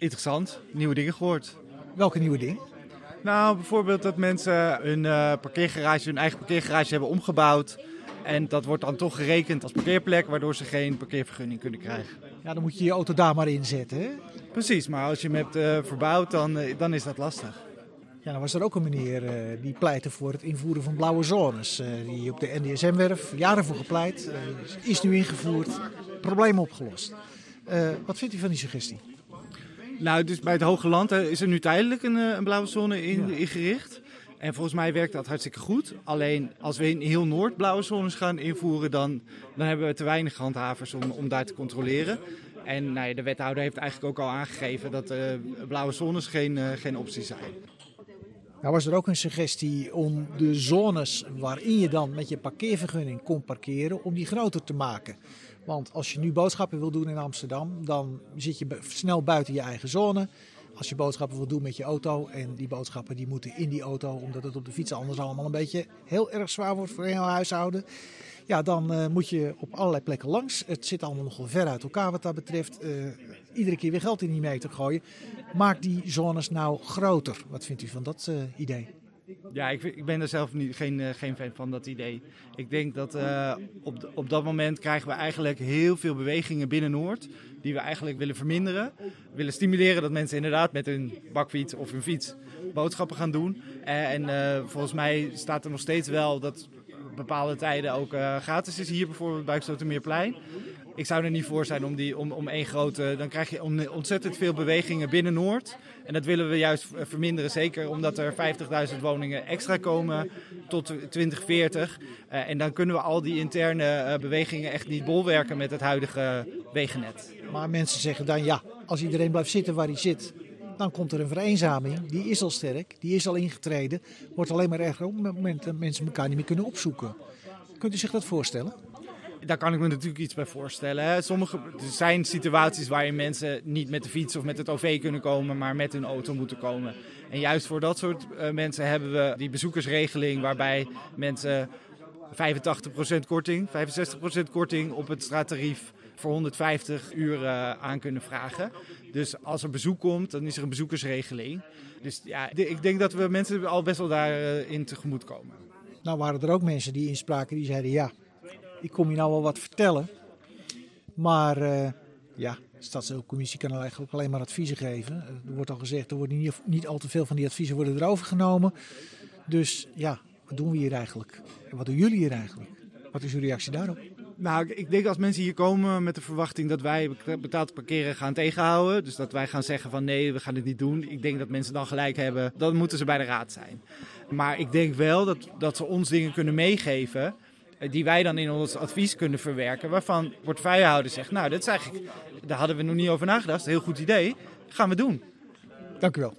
interessant, nieuwe dingen gehoord. Welke nieuwe dingen? Nou, bijvoorbeeld dat mensen hun uh, parkeergarage, hun eigen parkeergarage hebben omgebouwd. En dat wordt dan toch gerekend als parkeerplek, waardoor ze geen parkeervergunning kunnen krijgen. Ja, dan moet je je auto daar maar inzetten, hè? Precies, maar als je hem hebt uh, verbouwd, dan, uh, dan is dat lastig. Ja, dan was er ook een meneer uh, die pleitte voor het invoeren van blauwe zones. die op de NDSM-werf jaren voor gepleit, is nu ingevoerd, probleem opgelost. wat vindt u van die suggestie? Nou, dus bij het Hoge Land is er nu tijdelijk een, een blauwe zone in, ja. ingericht. En volgens mij werkt dat hartstikke goed. Alleen als we in heel Noord blauwe zones gaan invoeren, dan, dan hebben we te weinig handhavers om, om daar te controleren. En nou ja, de wethouder heeft eigenlijk ook al aangegeven dat uh, blauwe zones geen, uh, geen optie zijn. Nou was er ook een suggestie om de zones waarin je dan met je parkeervergunning kon parkeren, om die groter te maken. Want als je nu boodschappen wil doen in Amsterdam, dan zit je snel buiten je eigen zone. Als je boodschappen wil doen met je auto en die boodschappen die moeten in die auto, omdat het op de fiets anders allemaal een beetje heel erg zwaar wordt voor heel huishouden. Ja, dan uh, moet je op allerlei plekken langs. Het zit allemaal nog wel ver uit elkaar wat dat betreft. Uh, iedere keer weer geld in die meter gooien. Maak die zones nou groter. Wat vindt u van dat uh, idee? Ja, ik, ik, ben er zelf niet, geen, geen fan van dat idee. Ik denk dat op, op dat moment krijgen we eigenlijk heel veel bewegingen binnen Noord. Die we eigenlijk willen verminderen. We willen stimuleren dat mensen inderdaad met hun bakfiets of hun fiets boodschappen gaan doen. En volgens mij staat er nog steeds wel dat bepaalde tijden ook uh, gratis is. Hier bijvoorbeeld bij Stotermeerplein. Ik zou er niet voor zijn om, die, om, om één grote... Dan krijg je ontzettend veel bewegingen binnen Noord. En dat willen we juist verminderen. Zeker omdat er 50.000 woningen extra komen tot 2040. Uh, en dan kunnen we al die interne uh, bewegingen echt niet bolwerken met het huidige wegennet. Maar mensen zeggen dan ja, als iedereen blijft zitten waar hij zit dan komt er een vereenzaming. Die is al sterk, die is al ingetreden. Wordt alleen maar erger op het moment dat mensen elkaar niet meer kunnen opzoeken. Kunt u zich dat voorstellen? Daar kan ik me natuurlijk iets bij voorstellen. Sommige, er zijn situaties waarin mensen niet met de fiets of met het OV kunnen komen, maar met hun auto moeten komen. En juist voor dat soort uh, mensen hebben we die bezoekersregeling waarbij mensen 85% korting, 65% korting op het straattarief voor 150 uur uh, aan kunnen vragen. Dus als er bezoek komt, dan is er een bezoekersregeling. Dus ja, ik denk dat we mensen al best wel daarin uh, tegemoet komen. Nou waren er ook mensen die inspraken die zeiden ja, ik kom je nou wel wat vertellen. Maar uh, ja, de Stadscommissie kan eigenlijk alleen maar adviezen geven. Er wordt al gezegd, er worden niet, niet al te veel van die adviezen worden erover genomen. Dus ja, wat doen we hier eigenlijk? En wat doen jullie hier eigenlijk? Wat is uw reactie daarop? Nou, ik denk als mensen hier komen met de verwachting dat wij betaald parkeren gaan tegenhouden. Dus dat wij gaan zeggen van nee, we gaan dit niet doen. Ik denk dat mensen dan gelijk hebben. Dan moeten ze bij de raad zijn. Maar ik denk wel dat, dat ze ons dingen kunnen meegeven. Die wij dan in ons advies kunnen verwerken. Waarvan portefeuillehouder zegt, nou, dat is eigenlijk, daar hadden we nog niet over nagedacht. Een heel goed idee. gaan we doen. Dank u wel.